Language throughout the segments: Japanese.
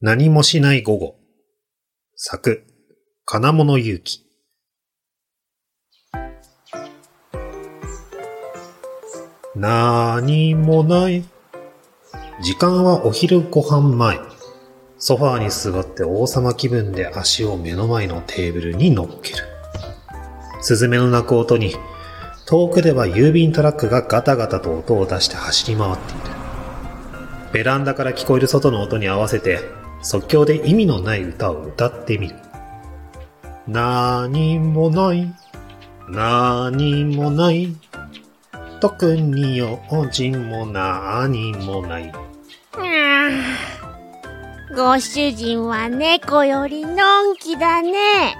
何もしない午後。作、金物勇気。なーにもない。時間はお昼ご飯前。ソファーに座って王様気分で足を目の前のテーブルに乗っける。スズメの鳴く音に、遠くでは郵便トラックがガタガタと音を出して走り回っている。ベランダから聞こえる外の音に合わせて、即興で意味のない歌を歌ってみる。なーにもない。なーにもない。特に用心もなーにもない。ご主人は猫よりのんきだね。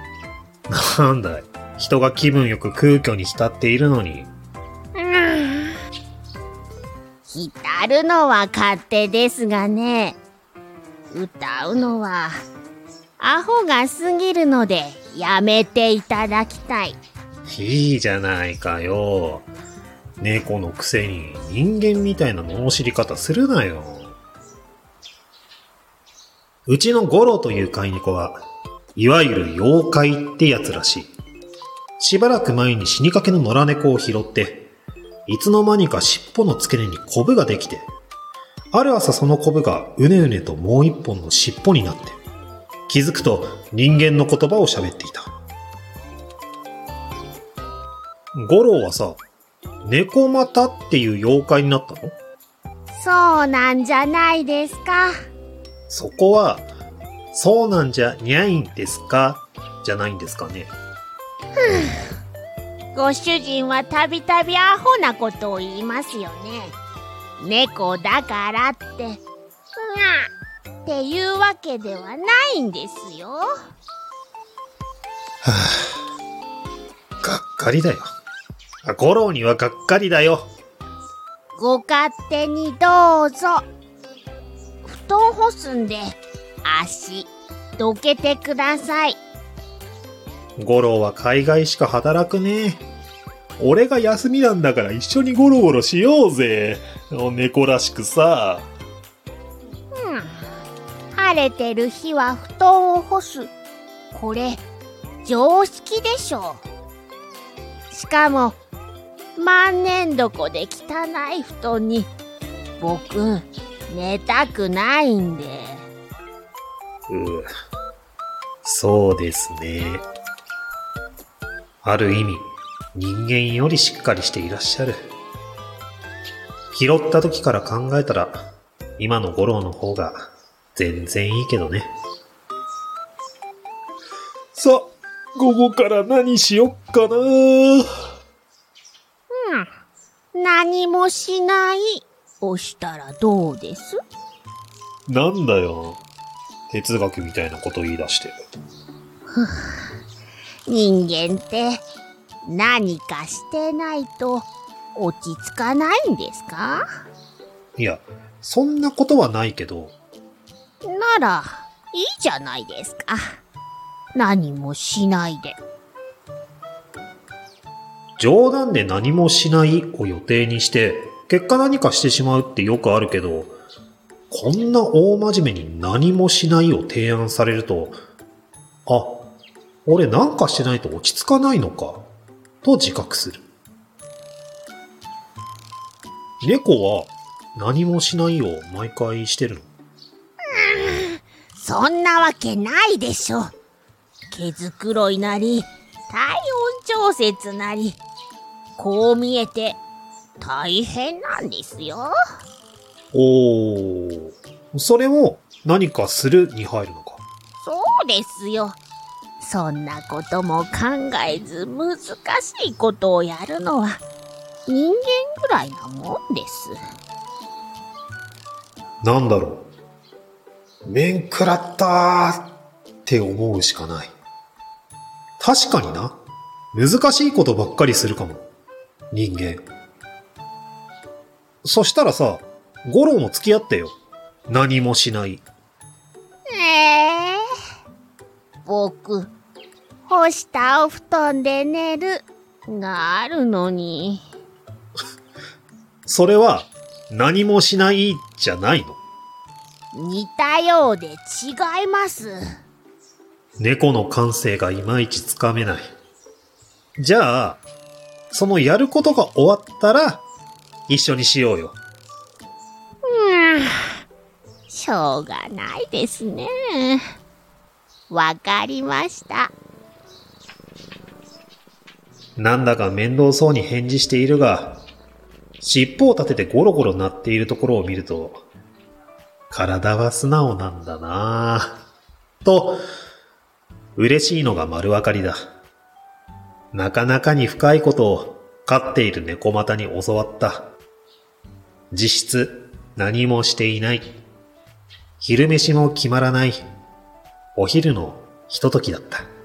なんだい。人が気分よく空虚に浸っているのに。う ん浸るのは勝手ですがね。歌うのは、アホが過ぎるのでやめていただきたい。いいじゃないかよ。猫のくせに人間みたいな罵り方するなよ。うちのゴロという飼い猫は、いわゆる妖怪ってやつらしい。しばらく前に死にかけの野良猫を拾って、いつの間にか尻尾の付け根にコブができて、ある朝そのコブがうねうねともう一本の尻尾になって、気づくと人間の言葉を喋っていた。ゴローはさ、猫股っていう妖怪になったの？そうなんじゃないですか。そこは、そうなんじゃにゃいんですか？じゃないんですかね。ご主人はたびたびアホなことを言いますよね。猫だからって、うわっていうわけではないんですよ。がっかりだよ。あゴローにはがっかりだよ。ご勝手にどうぞ。布団干すんで、足、どけてください。ゴローは海外しか働くね。俺が休みなんだから一緒にゴロゴロしようぜ。猫らしくさ。うん。晴れてる日は布団を干す。これ、常識でしょう。しかも、万年床で汚い布団に、僕、寝たくないんで。うそうですね。ある意味、人間よりしっかりしていらっしゃる。拾った時から考えたら、今の五郎の方が全然いいけどね。さあ、午後から何しよっかな？うん。何もしない。をしたらどうです？なんだよ。哲学みたいなこと言い出して。人間って何かしてないと落ち着かないんですか？いや、そんなことはないけど、ならいいじゃないですか。何もしないで。冗談で何もしないを予定にして、結果何かしてしまうってよくあるけど、こんな大真面目に何もしないを提案されると、あ、俺なんかしてないと落ち着かないのか、と自覚する。猫は何もしないを毎回してるの？そんなわけないでしょ。毛づくろいなり、体温調節なり、こう見えて大変なんですよ。おー、それを何かするに入るのか？そうですよ。そんなことも考えず難しいことをやるのは人間ぐらいなもんです。なんだろう。面食らったーって思うしかない。確かにな。難しいことばっかりするかも。人間。そしたらさ、ゴロも付き合ってよ。何もしない。ええ僕、干したお布団で寝るがあるのに。それは、何もしないじゃないの？似たようで違います。猫の感性がいまいちつかめない。じゃあ、そのやることが終わったら、一緒にしようよ。うん、しょうがないですね。わかりました。なんだか面倒そうに返事しているが、尻尾を立ててゴロゴロ鳴っているところを見ると、体は素直なんだなぁ。と、嬉しいのが丸分かりだ。なかなかに深いことを飼っている猫股に教わった。実質何もしていない。昼飯も決まらない。お昼のひとときだった。